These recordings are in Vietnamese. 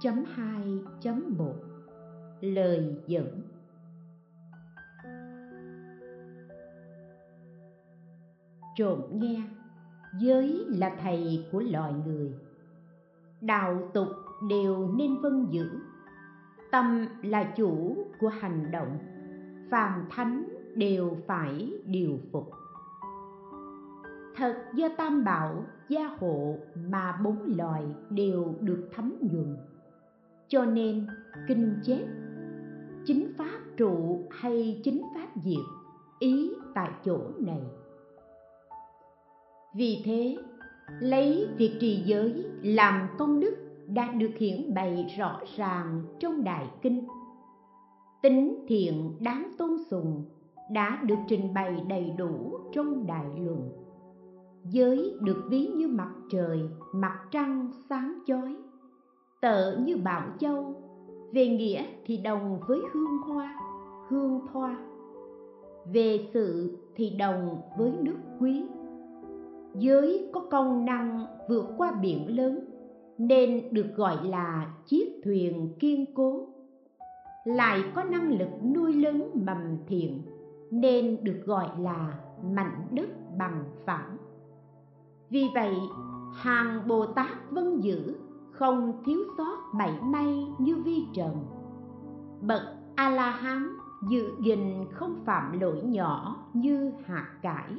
18.2.1 Lời dẫn. Trộm nghe. Giới là thầy của loài người. Đạo tục đều nên vân giữ. Tâm là chủ của hành động. Phàm thánh đều phải điều phục. Thật do tam bảo gia hộ mà bốn loài đều được thấm nhuần cho nên, kinh chép, chính pháp trụ hay chính pháp diệt, ý tại chỗ này. Vì thế, lấy việc trì giới làm công đức đã được hiển bày rõ ràng trong đại kinh. Tính thiện đáng tôn sùng đã được trình bày đầy đủ trong đại luận. Giới được ví như mặt trời, mặt trăng sáng chói tợ như bảo châu. Về nghĩa thì đồng với hương hoa, hương thoa. Về sự thì đồng với nước quý. Giới có công năng vượt qua biển lớn, nên được gọi là chiếc thuyền kiên cố. Lại có năng lực nuôi lớn mầm thiện, nên được gọi là mảnh đất bằng phẳng. Vì vậy, hàng bồ tát vân giữ không thiếu sót bảy may như vi trần. Bậc a la hán dự gìn không phạm lỗi nhỏ như hạt cải.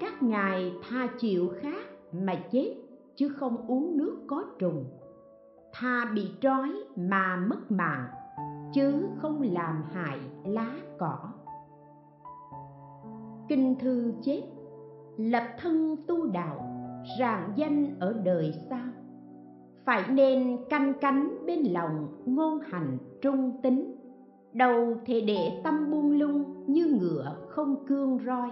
Các ngài tha chịu khác mà chết chứ không uống nước có trùng. Tha bị trói mà mất mạng chứ không làm hại lá cỏ. Kinh thư chết, lập thân tu đạo rạng danh ở đời sau phải nên canh cánh bên lòng ngôn hành trung tính. Đầu thì để tâm buông lung như ngựa không cương roi.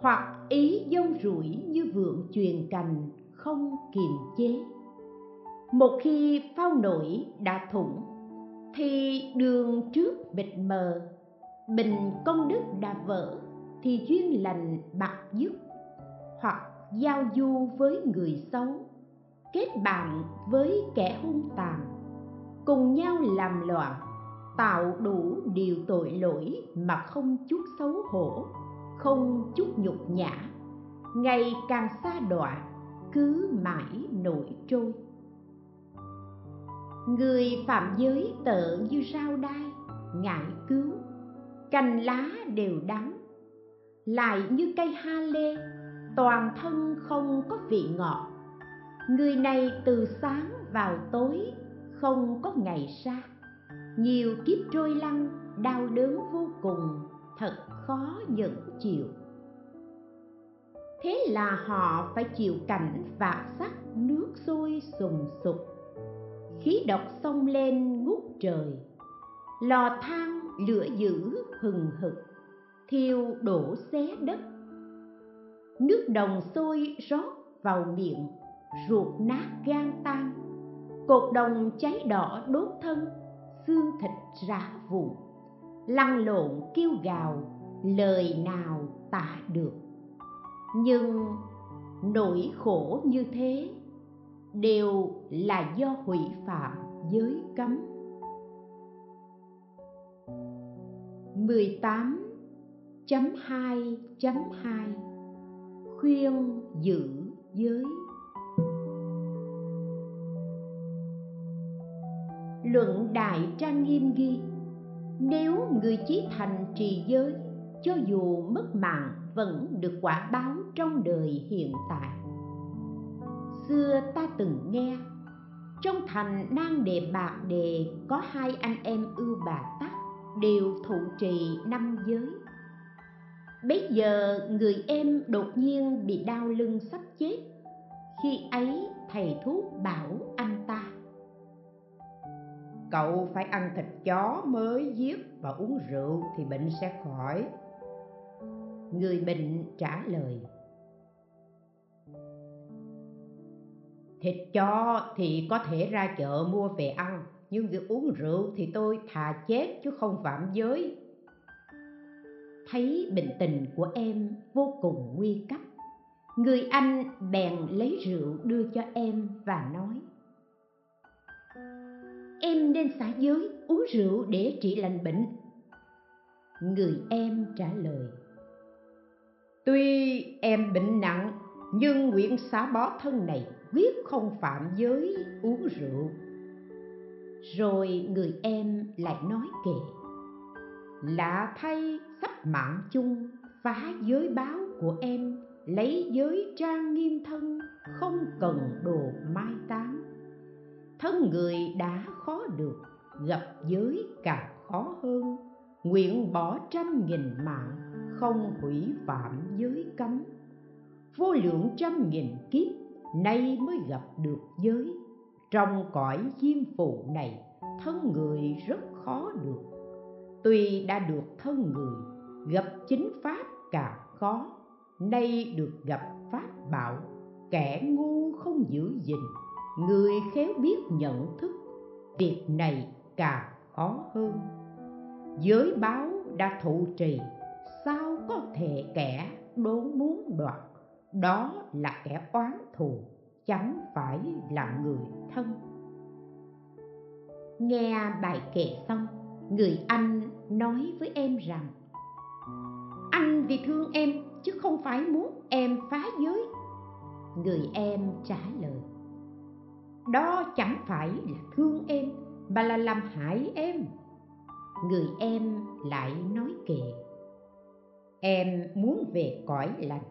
Hoặc ý dông rủi như vượng truyền cành không kiềm chế. Một khi phao nổi đã thủng, thì đường trước bịt mờ. Bình công đức đã vỡ, thì duyên lành bạc dứt. Hoặc giao du với người xấu kết bạn với kẻ hung tàn, cùng nhau làm loạn, tạo đủ điều tội lỗi mà không chút xấu hổ, không chút nhục nhã, ngày càng xa đọa, cứ mãi nổi trôi. Người phạm giới tợ như rau đai ngại cứu, cành lá đều đắng, lại như cây ha lê, toàn thân không có vị ngọt người này từ sáng vào tối, không có ngày xa nhiều kiếp trôi lăn, đau đớn vô cùng, thật khó nhẫn chịu. Thế là họ phải chịu cảnh vạ sắc, nước sôi sùng sục. Khí độc xông lên ngút trời. Lò than, lửa dữ hừng hực, thiêu đổ xé đất. Nước đồng sôi rót vào miệng ruột nát gan tan, cột đồng cháy đỏ đốt thân, xương thịt rã vụn, lăn lộn kêu gào, lời nào tả được. Nhưng nỗi khổ như thế đều là do hủy phạm giới cấm. 18.2.2 khuyên giữ giới luận đại trang nghiêm ghi. Nếu người chí thành trì giới, cho dù mất mạng vẫn được quả báo trong đời hiện tại. Xưa ta từng nghe, trong thành nang đề bạc đề có hai anh em ưu bà tắc đều thụ trì năm giới. Bấy giờ người em đột nhiên bị đau lưng sắp chết. Khi ấy thầy thuốc bảo anh cậu phải ăn thịt chó mới giết và uống rượu thì bệnh sẽ khỏi. Người bệnh trả lời. Thịt chó thì có thể ra chợ mua về ăn, nhưng việc uống rượu thì tôi thà chết chứ không phạm giới. Thấy bệnh tình của em vô cùng nguy cấp, người anh bèn lấy rượu đưa cho em và nói em nên xả giới uống rượu để trị lành bệnh. Người em trả lời tuy em bệnh nặng nhưng nguyện xả bỏ thân này quyết không phạm giới uống rượu. Rồi người em lại nói kệ lạ thay sắp mạng chung phá giới báo của em lấy giới trang nghiêm thân không cần đồ mai táng thân người đã khó được, gặp giới càng khó hơn. Nguyện bỏ trăm nghìn mạng, không hủy phạm giới cấm. Vô lượng trăm nghìn kiếp, nay mới gặp được giới. Trong cõi diêm phù này, thân người rất khó được. Tuy đã được thân người, gặp chính pháp càng khó. Nay được gặp pháp bảo, kẻ ngu không giữ gìn người khéo biết nhận thức, việc này càng khó hơn. Giới báo đã thụ trì, sao có thể kẻ đốn muốn đoạt? Đó là kẻ oán thù, chẳng phải là người thân. Nghe bài kệ xong, người anh nói với em rằng, anh vì thương em chứ không phải muốn em phá giới. Người em trả lời đó chẳng phải là thương em, mà là làm hại em. Người em lại nói kệ, em muốn về cõi lành,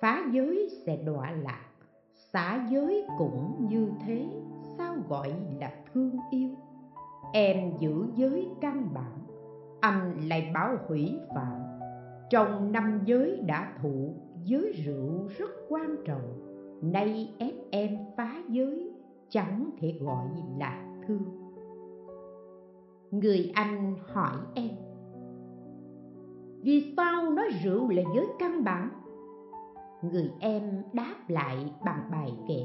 phá giới sẽ đọa lạc, xả giới cũng như thế, sao gọi là thương yêu? Em giữ giới căn bản, anh lại bảo hủy phạm. Trong năm giới đã thụ, giới rượu rất quan trọng, nay ép em phá giới chẳng thể gọi là thương. Người anh hỏi em, vì sao nói rượu là giới căn bản? Người em đáp lại bằng bài kệ,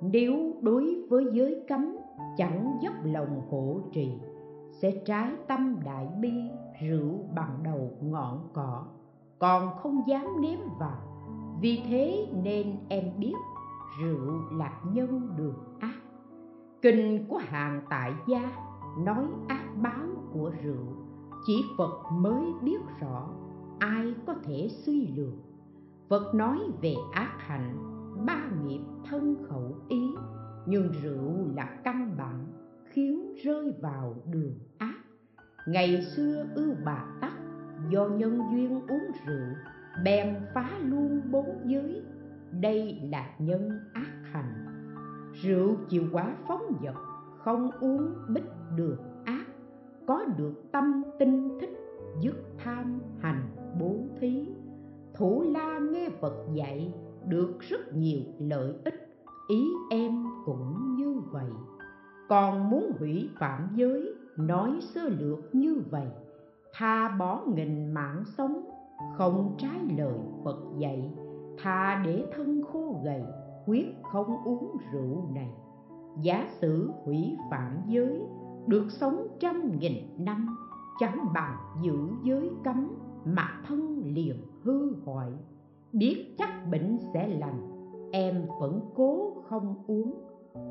nếu đối với giới cấm, chẳng dốc lòng hộ trì, sẽ trái tâm đại bi, rượu bằng đầu ngọn cỏ, còn không dám nếm vào. Vì thế nên em biết rượu lạc nhân đường ác. Kinh của hàng tại gia nói ác báo của rượu, chỉ phật mới biết rõ, ai có thể suy lường phật nói về ác hạnh, ba nghiệp thân khẩu ý, nhưng rượu là căn bản, khiến rơi vào đường ác. Ngày xưa ưu bà tắc, do nhân duyên uống rượu, bèn phá luôn bốn giới đây là nhân ác hành. Rượu chịu quá phóng dật không uống bích được ác. Có được tâm tinh thích, dứt tham hành bố thí. Thủ la nghe phật dạy, được rất nhiều lợi ích. Ý em cũng như vậy. Còn muốn hủy phạm giới, nói sơ lược như vậy. Tha bỏ nghìn mạng sống, không trái lời phật dạy thà để thân khô gầy, quyết không uống rượu này. Giả sử hủy phạm giới, được sống trăm nghìn năm, chẳng bằng giữ giới cấm mà thân liền hư hoại. Biết chắc bệnh sẽ lành, em vẫn cố không uống.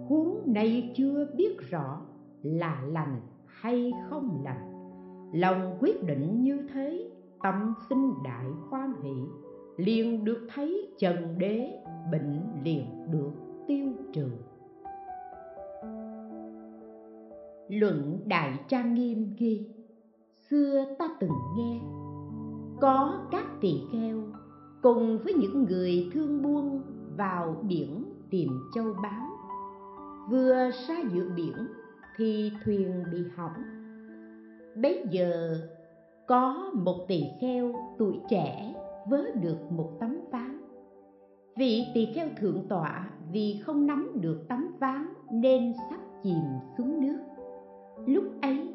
Huống này chưa biết rõ là lành hay không lành. Lòng quyết định như thế, tâm sinh đại khoan hỷ liền được thấy trần đế bệnh liền được tiêu trừ. Luận đại trang nghiêm ghi, xưa ta từng nghe, có các tỳ kheo cùng với những người thương buôn vào biển tìm châu báu. Vừa ra giữa biển thì thuyền bị hỏng. Bấy giờ có một tỳ kheo tuổi trẻ vớ được một tấm ván. Vị tỳ kheo thượng tọa, vì không nắm được tấm ván nên sắp chìm xuống nước. Lúc ấy,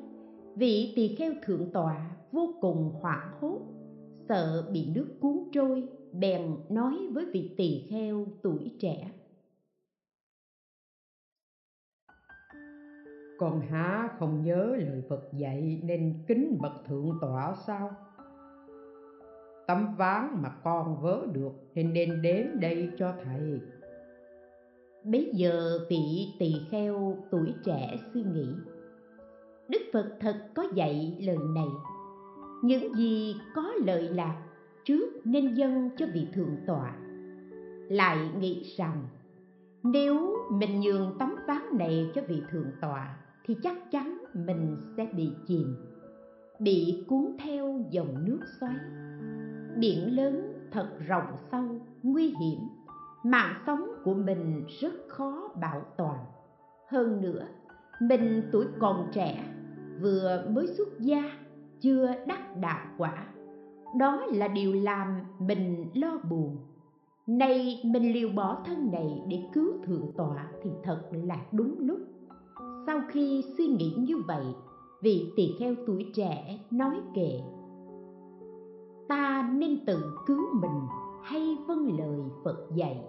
vị tỳ kheo thượng tọa vô cùng hoảng hốt, sợ bị nước cuốn trôi, bèn nói với vị tỳ kheo tuổi trẻ. Con há không nhớ lời phật dạy nên kính bậc thượng tọa sao? Tấm ván mà con vớ được nên nên đến đây cho thầy. Bấy giờ vị tỳ kheo tuổi trẻ suy nghĩ. Đức phật thật có dạy lời này. Những gì có lợi lạc trước nên dâng cho vị thượng tọa. Lại nghĩ rằng, nếu mình nhường tấm ván này cho vị thượng tọa, thì chắc chắn mình sẽ bị chìm, bị cuốn theo dòng nước xoáy biển lớn thật rộng sâu, nguy hiểm. Mạng sống của mình rất khó bảo toàn. Hơn nữa, mình tuổi còn trẻ, vừa mới xuất gia, chưa đắc đạo quả. Đó là điều làm mình lo buồn. Nay mình liều bỏ thân này để cứu thượng tọa thì thật là đúng lúc. Sau khi suy nghĩ như vậy, vị tỳ kheo tuổi trẻ nói kệ ta nên tự cứu mình hay vâng lời phật dạy.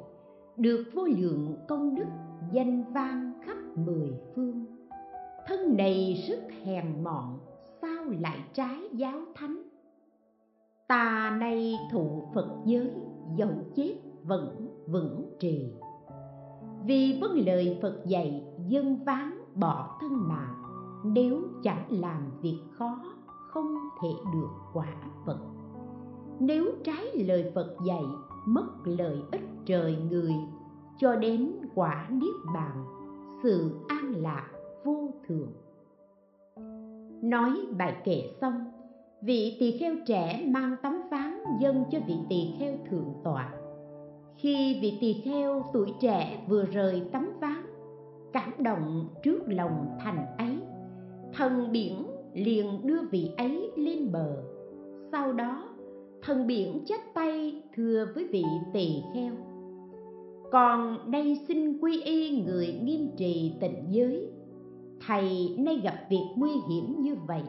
Được vô lượng công đức danh vang khắp mười phương. Thân này rất hèn mọn, sao lại trái giáo thánh? Ta nay thụ phật giới, dẫu chết vẫn vững trì. Vì vâng lời phật dạy dân ván bỏ thân mạng nếu chẳng làm việc khó, không thể được quả phật nếu trái lời phật dạy, mất lợi ích trời người, cho đến quả niết bàn, sự an lạc vô thường. Nói bài kệ xong, vị tỳ kheo trẻ mang tấm ván dâng cho vị tỳ kheo thượng tọa. Khi vị tỳ kheo tuổi trẻ vừa rời tấm ván cảm động trước lòng thành ấy, thần biển liền đưa vị ấy lên bờ. Sau đó thần biển chắp tay, thưa với vị tỳ kheo. Còn đây xin quy y người nghiêm trì tịnh giới. Thầy nay gặp việc nguy hiểm như vậy,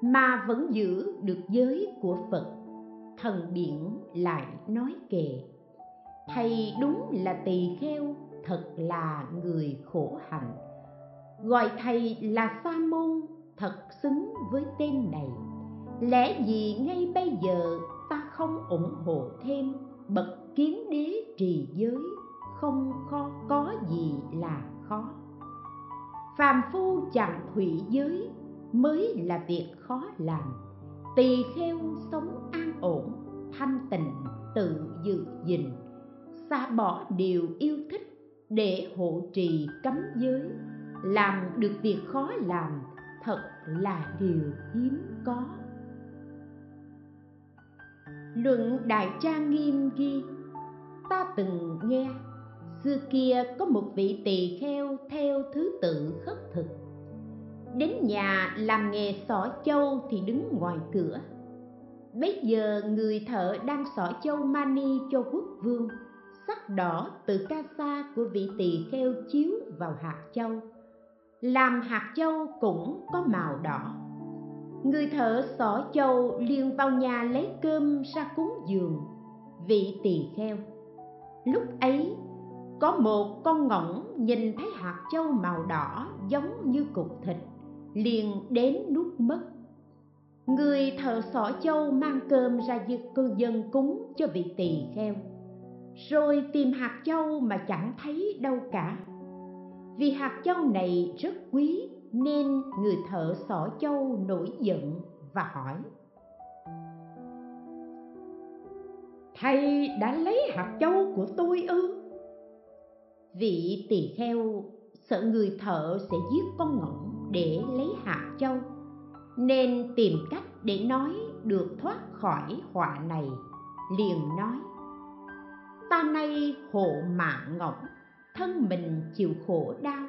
mà vẫn giữ được giới của phật. Thần biển lại nói kệ, thầy đúng là tỳ kheo, thật là người khổ hạnh. Gọi thầy là sa môn, thật xứng với tên này. Lẽ gì ngay bây giờ ta không ủng hộ thêm bậc kiến đế trì giới, không khó có gì là khó. Phàm phu chẳng hủy giới mới là việc khó làm, tỳ kheo sống an ổn, thanh tịnh, tự dự gìn, xa bỏ điều yêu thích để hộ trì cấm giới. Làm được việc khó làm thật là điều hiếm có luận đại trang nghiêm ghi, ta từng nghe, xưa kia có một vị tỳ kheo theo thứ tự khất thực. Đến nhà làm nghề xỏ châu thì đứng ngoài cửa. Bấy giờ người thợ đang xỏ châu mani cho quốc vương, sắc đỏ từ ca sa của vị tỳ kheo chiếu vào hạt châu. Làm hạt châu cũng có màu đỏ người thợ xỏ châu liền vào nhà lấy cơm ra cúng dường. Vị tỳ kheo, lúc ấy, có một con ngỗng nhìn thấy hạt châu màu đỏ giống như cục thịt, liền đến nuốt mất. Người thợ xỏ châu mang cơm ra giật cư dân cúng cho vị tỳ kheo, rồi tìm hạt châu mà chẳng thấy đâu cả vì hạt châu này rất quý, nên người thợ xỏ châu nổi giận và hỏi. Thầy đã lấy hạt châu của tôi ư? Vị tỳ kheo sợ người thợ sẽ giết con ngỗng để lấy hạt châu, nên tìm cách để nói được thoát khỏi họa này, liền nói, ta nay hộ mạng ngỗng thân mình chịu khổ đau.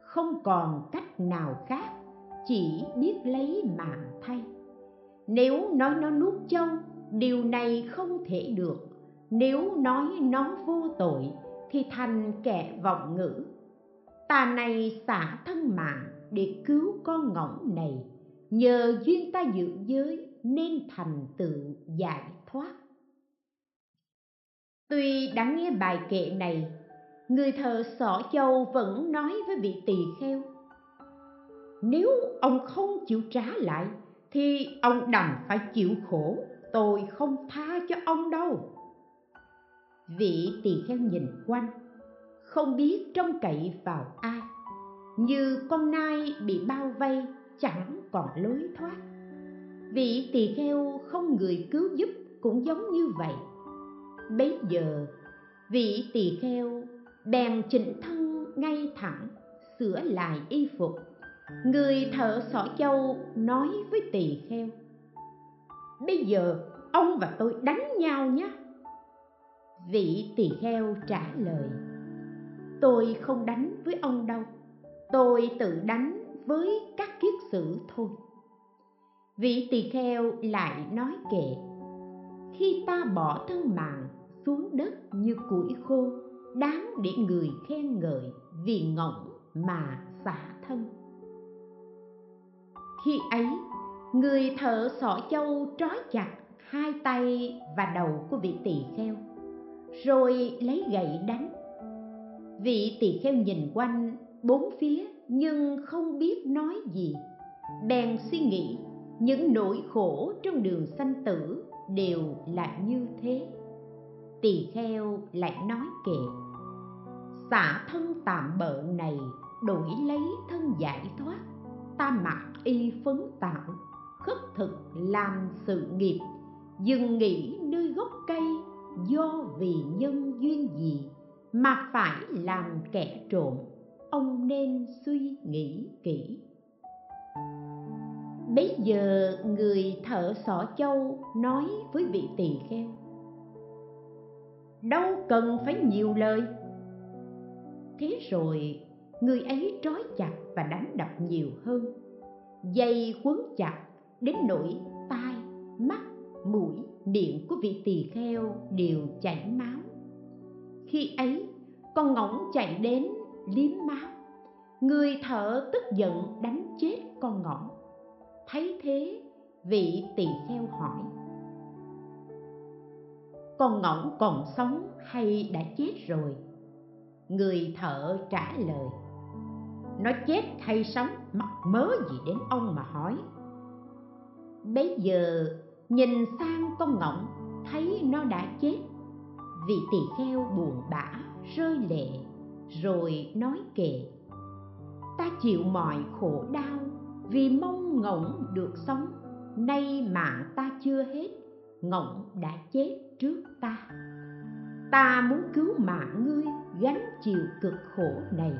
Không còn cách nào khác, chỉ biết lấy mạng thay. Nếu nói nó nuốt châu điều này không thể được. Nếu nói nó vô tội, thì thành kẻ vọng ngữ. Ta này xả thân mạng để cứu con ngỗng này. Nhờ duyên ta giữ giới, nên thành tựu giải thoát. Tuy đã nghe bài kệ này người thợ xỏ châu vẫn nói với vị tỳ kheo, nếu ông không chịu trả lại, thì ông đành phải chịu khổ, tôi không tha cho ông đâu. Vị tỳ kheo nhìn quanh, không biết trông cậy vào ai, như con nai bị bao vây, chẳng còn lối thoát. Vị tỳ kheo không người cứu giúp cũng giống như vậy. Bấy giờ, vị tỳ kheo bèn chỉnh thân ngay thẳng, sửa lại y phục. Người thợ xỏ châu nói với tỳ kheo, bây giờ ông và tôi đánh nhau nhé. Vị tỳ kheo trả lời, tôi không đánh với ông đâu, tôi tự đánh với các kiết sử thôi. Vị tỳ kheo lại nói kệ, khi ta bỏ thân mạng xuống đất như củi khô đáng để người khen ngợi vì ngỗng mà xả thân. Khi ấy, người thợ sọ châu trói chặt hai tay và đầu của vị tỳ kheo, rồi lấy gậy đánh. Vị tỳ kheo nhìn quanh bốn phía nhưng không biết nói gì, bèn suy nghĩ những nỗi khổ trong đường sanh tử đều là như thế. Tỳ kheo lại nói kệ xả thân tạm bợ này, đổi lấy thân giải thoát. Ta mặc y phấn tạo, khất thực làm sự nghiệp. Dừng nghỉ nơi gốc cây, do vì nhân duyên gì mà phải làm kẻ trộm? Ông nên suy nghĩ kỹ. Bấy giờ người thợ xỏ châu nói với vị tỳ kheo, đâu cần phải nhiều lời thế rồi, người ấy trói chặt và đánh đập nhiều hơn. Dây quấn chặt đến nỗi tai, mắt, mũi, miệng của vị tỳ kheo đều chảy máu. Khi ấy, con ngỗng chạy đến liếm máu. Người thợ tức giận đánh chết con ngỗng. Thấy thế, vị tỳ kheo hỏi, con ngỗng còn sống hay đã chết rồi? Người thợ trả lời. Nó chết hay sống, mắc mớ gì đến ông mà hỏi. Bấy giờ, nhìn sang con ngỗng, thấy nó đã chết. Vị tỳ kheo buồn bã, rơi lệ, rồi nói kệ. Ta chịu mọi khổ đau, vì mong ngỗng được sống. Nay mạng ta chưa hết, ngỗng đã chết trước ta ta muốn cứu mạng ngươi, gánh chịu cực khổ này.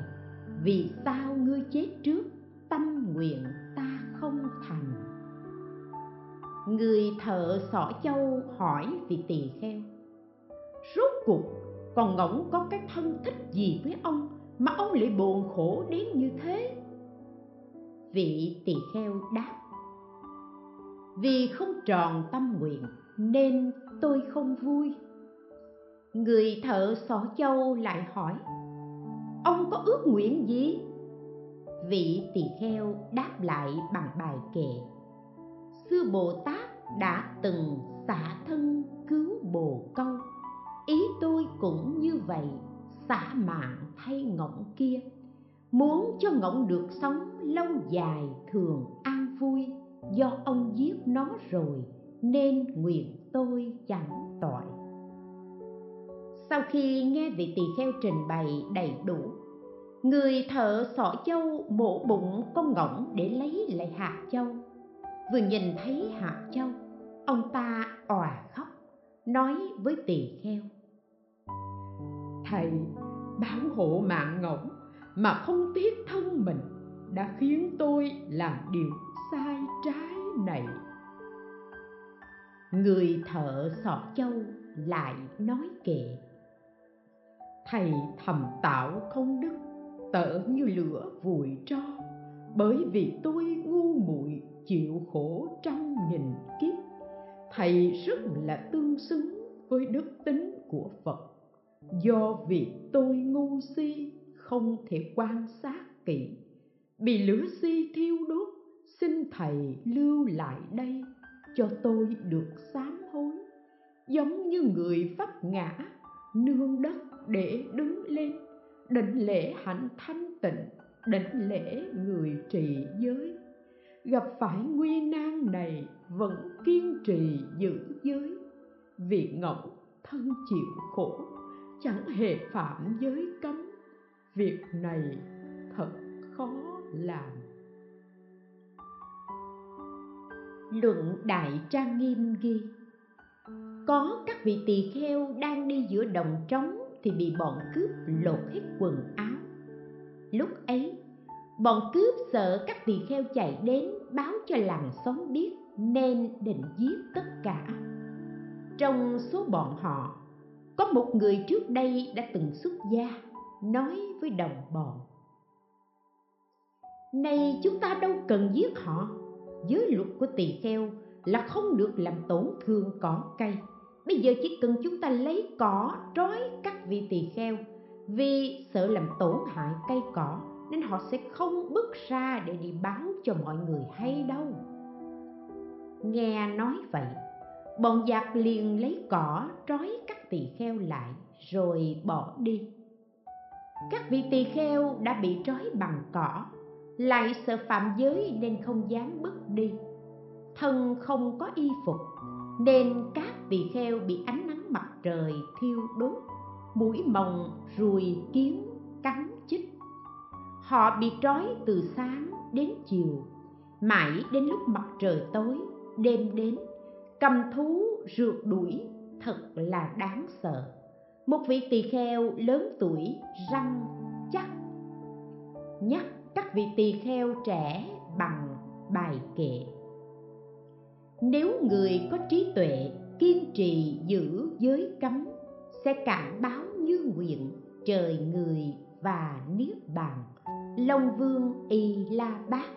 Vì sao ngươi chết trước, tâm nguyện ta không thành? Người thợ xỏ châu hỏi vị tỳ kheo, rốt cuộc, còn ngỗng có cái thân thích gì với ông mà ông lại buồn khổ đến như thế? Vị tỳ kheo đáp, vì không tròn tâm nguyện nên tôi không vui người thợ xỏ châu lại hỏi, ông có ước nguyện gì? Vị tỳ kheo đáp lại bằng bài kệ, sư bồ tát đã từng xả thân cứu bồ câu. Ý tôi cũng như vậy, xả mạng thay ngỗng kia. Muốn cho ngỗng được sống lâu dài thường an vui, do ông giết nó rồi nên nguyện tôi chẳng tội sau khi nghe vị tỳ kheo trình bày đầy đủ, người thợ xỏ châu mổ bụng con ngỗng để lấy lại hạt châu. Vừa nhìn thấy hạt châu, ông ta òa khóc, nói với tỳ kheo, thầy, bảo hộ mạng ngỗng mà không tiếc thân mình đã khiến tôi làm điều sai trái này. Người thợ sọ châu lại nói kệ thầy thầm tạo không đức, tở như lửa vùi tro. Bởi vì tôi ngu muội chịu khổ trăm nghìn kiếp. Thầy rất là tương xứng với đức tính của phật. Do việc tôi ngu si, không thể quan sát kỹ. Bị lửa si thiêu đốt, xin thầy lưu lại đây, cho tôi được sám hối. Giống như người vấp ngã, nương đất để đứng lên. Định lễ hạnh thanh tịnh định lễ người trì giới. Gặp phải nguy nan này, vẫn kiên trì giữ giới. Vì ngẫu thân chịu khổ, chẳng hề phạm giới cấm. Việc này thật khó làm. Luận đại trang nghiêm ghi, có các vị tỳ kheo đang đi giữa đồng trống thì bị bọn cướp lột hết quần áo. Lúc ấy, bọn cướp sợ các tỳ kheo chạy đến báo cho làng xóm biết nên định giết tất cả. Trong số bọn họ, có một người trước đây đã từng xuất gia, nói với đồng bọn nay chúng ta đâu cần giết họ. Giới luật của tỳ kheo là không được làm tổn thương cỏ cây bây giờ chỉ cần chúng ta lấy cỏ, trói các vị tỳ kheo. Vì sợ làm tổn hại cây cỏ, nên họ sẽ không bước ra để đi báo cho mọi người hay đâu. Nghe nói vậy, bọn giặc liền lấy cỏ, trói các tỳ kheo lại, rồi bỏ đi. Các vị tỳ kheo đã bị trói bằng cỏ, lại sợ phạm giới nên không dám bước đi. Thân không có y phục nên các tỳ kheo bị ánh nắng mặt trời thiêu đốt, mũi mồng, ruồi kiến, cắn chích. Họ bị trói từ sáng đến chiều, mãi đến lúc mặt trời tối, đêm đến, cầm thú rượt đuổi thật là đáng sợ. Một vị tỳ kheo lớn tuổi răng chắc, nhắc các vị tỳ kheo trẻ bằng bài kệ nếu người có trí tuệ, kiên trì giữ giới cấm, sẽ cảm báo như nguyện trời người và niết bàn. Long vương y la bát,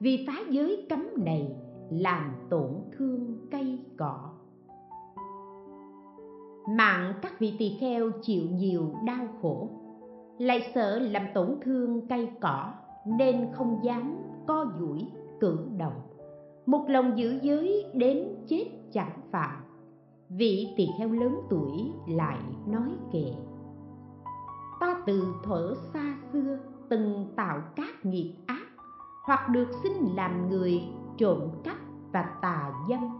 vì phá giới cấm này, làm tổn thương cây cỏ. Mạng các vị tỳ kheo chịu nhiều đau khổ, lại sợ làm tổn thương cây cỏ, nên không dám co duỗi cử động một lòng giữ giới đến chết chẳng phạm. Vị tỳ kheo lớn tuổi lại nói kệ. Ta từ thuở xa xưa từng tạo các nghiệp ác, hoặc được sinh làm người trộm cắp và tà dâm.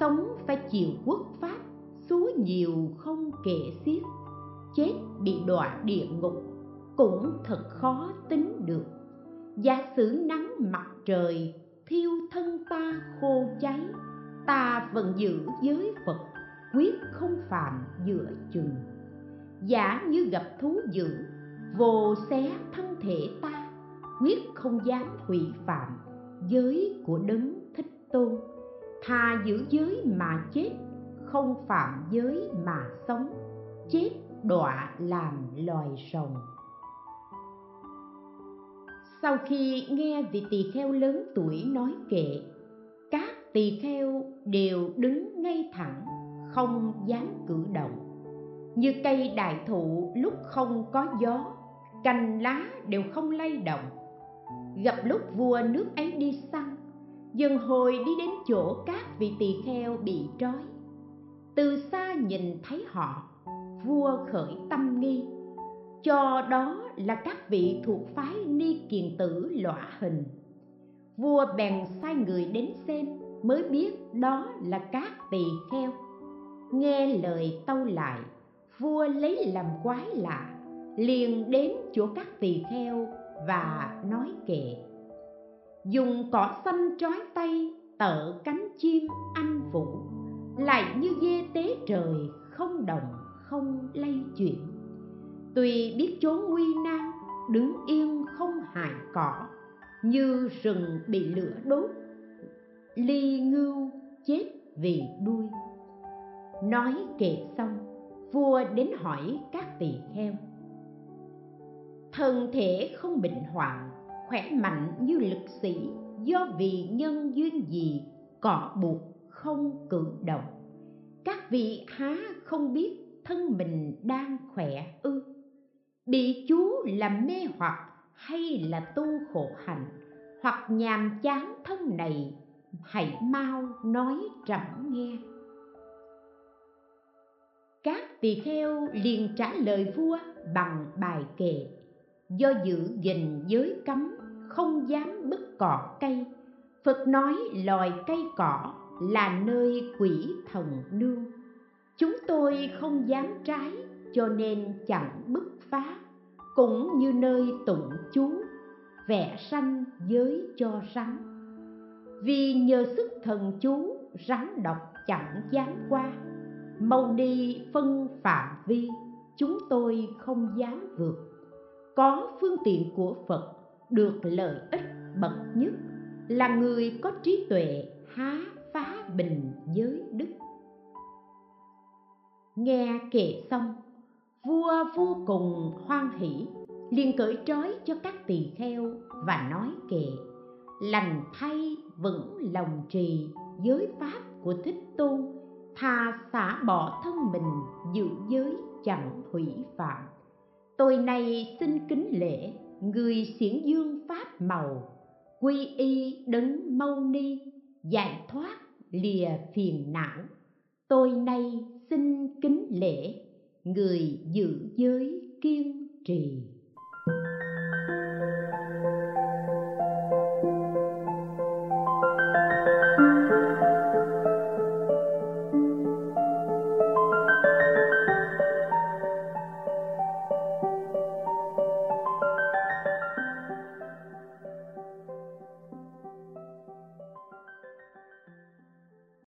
Sống phải chịu quốc pháp số nhiều không kể xiết. Chết bị đọa địa ngục, cũng thật khó tính được. Giả sử nắng mặt trời thiêu thân ta khô cháy, ta vẫn giữ giới phật, quyết không phạm giữa chừng. Giả như gặp thú dữ, vô xé thân thể ta, quyết không dám hủy phạm giới của đấng thích tôn thà giữ giới mà chết, không phạm giới mà sống, chết đọa làm loài rồng sau khi nghe vị tỳ kheo lớn tuổi nói kệ, các tỳ kheo đều đứng ngay thẳng, không dám cử động. Như cây đại thụ lúc không có gió, cành lá đều không lay động. Gặp lúc vua nước ấy đi săn dần hồi đi đến chỗ các vị tỳ kheo bị trói. Từ xa nhìn thấy họ, vua khởi tâm nghi cho đó là các vị thuộc phái ni kiền tử lõa hình. Vua bèn sai người đến xem mới biết đó là các tỳ kheo. Nghe lời tâu lại, vua lấy làm quái lạ, liền đến chỗ các tỳ kheo và nói kệ. Dùng cỏ xanh trói tay, tợ cánh chim anh vũ, lại như dê tế trời không động không lay chuyển tuy biết chốn nguy nan, đứng yên không hại cỏ, như rừng bị lửa đốt. Ly ngưu chết vì đuôi. Nói kệ xong, vua đến hỏi các tỳ kheo. Thân thể không bệnh hoạn, khỏe mạnh như lực sĩ, do vì nhân duyên gì, cọ buộc không cử động. Các vị há không biết thân mình đang khỏe ư? Bị chú làm mê hoặc hay là tu khổ hạnh, hoặc nhàm chán thân này, hãy mau nói trẫm nghe. Các tỳ kheo liền trả lời vua bằng bài kệ, do giữ gìn giới cấm, không dám bứt cỏ cây. Phật nói loài cây cỏ là nơi quỷ thần nương. Chúng tôi không dám trái cho nên chẳng bứt phá, cũng như nơi tụng chú vẽ sanh giới cho rắn. Vì nhờ sức thần chú rắn độc chẳng dám qua. Mau đi phân phạm vi, chúng tôi không dám vượt. Có phương tiện của phật được lợi ích bậc nhất, là người có trí tuệ há phá bình giới đức. Nghe kệ xong vua vô cùng hoan hỷ, liền cởi trói cho các tỳ kheo và nói kệ, lành thay vững lòng trì giới pháp của thích tôn thà xả bỏ thân mình giữ giới chẳng hủy phạm. Tôi nay xin kính lễ người xiển dương pháp màu, quy y đấng mâu ni, giải thoát lìa phiền não. Tôi nay xin kính lễ người giữ giới kiên trì.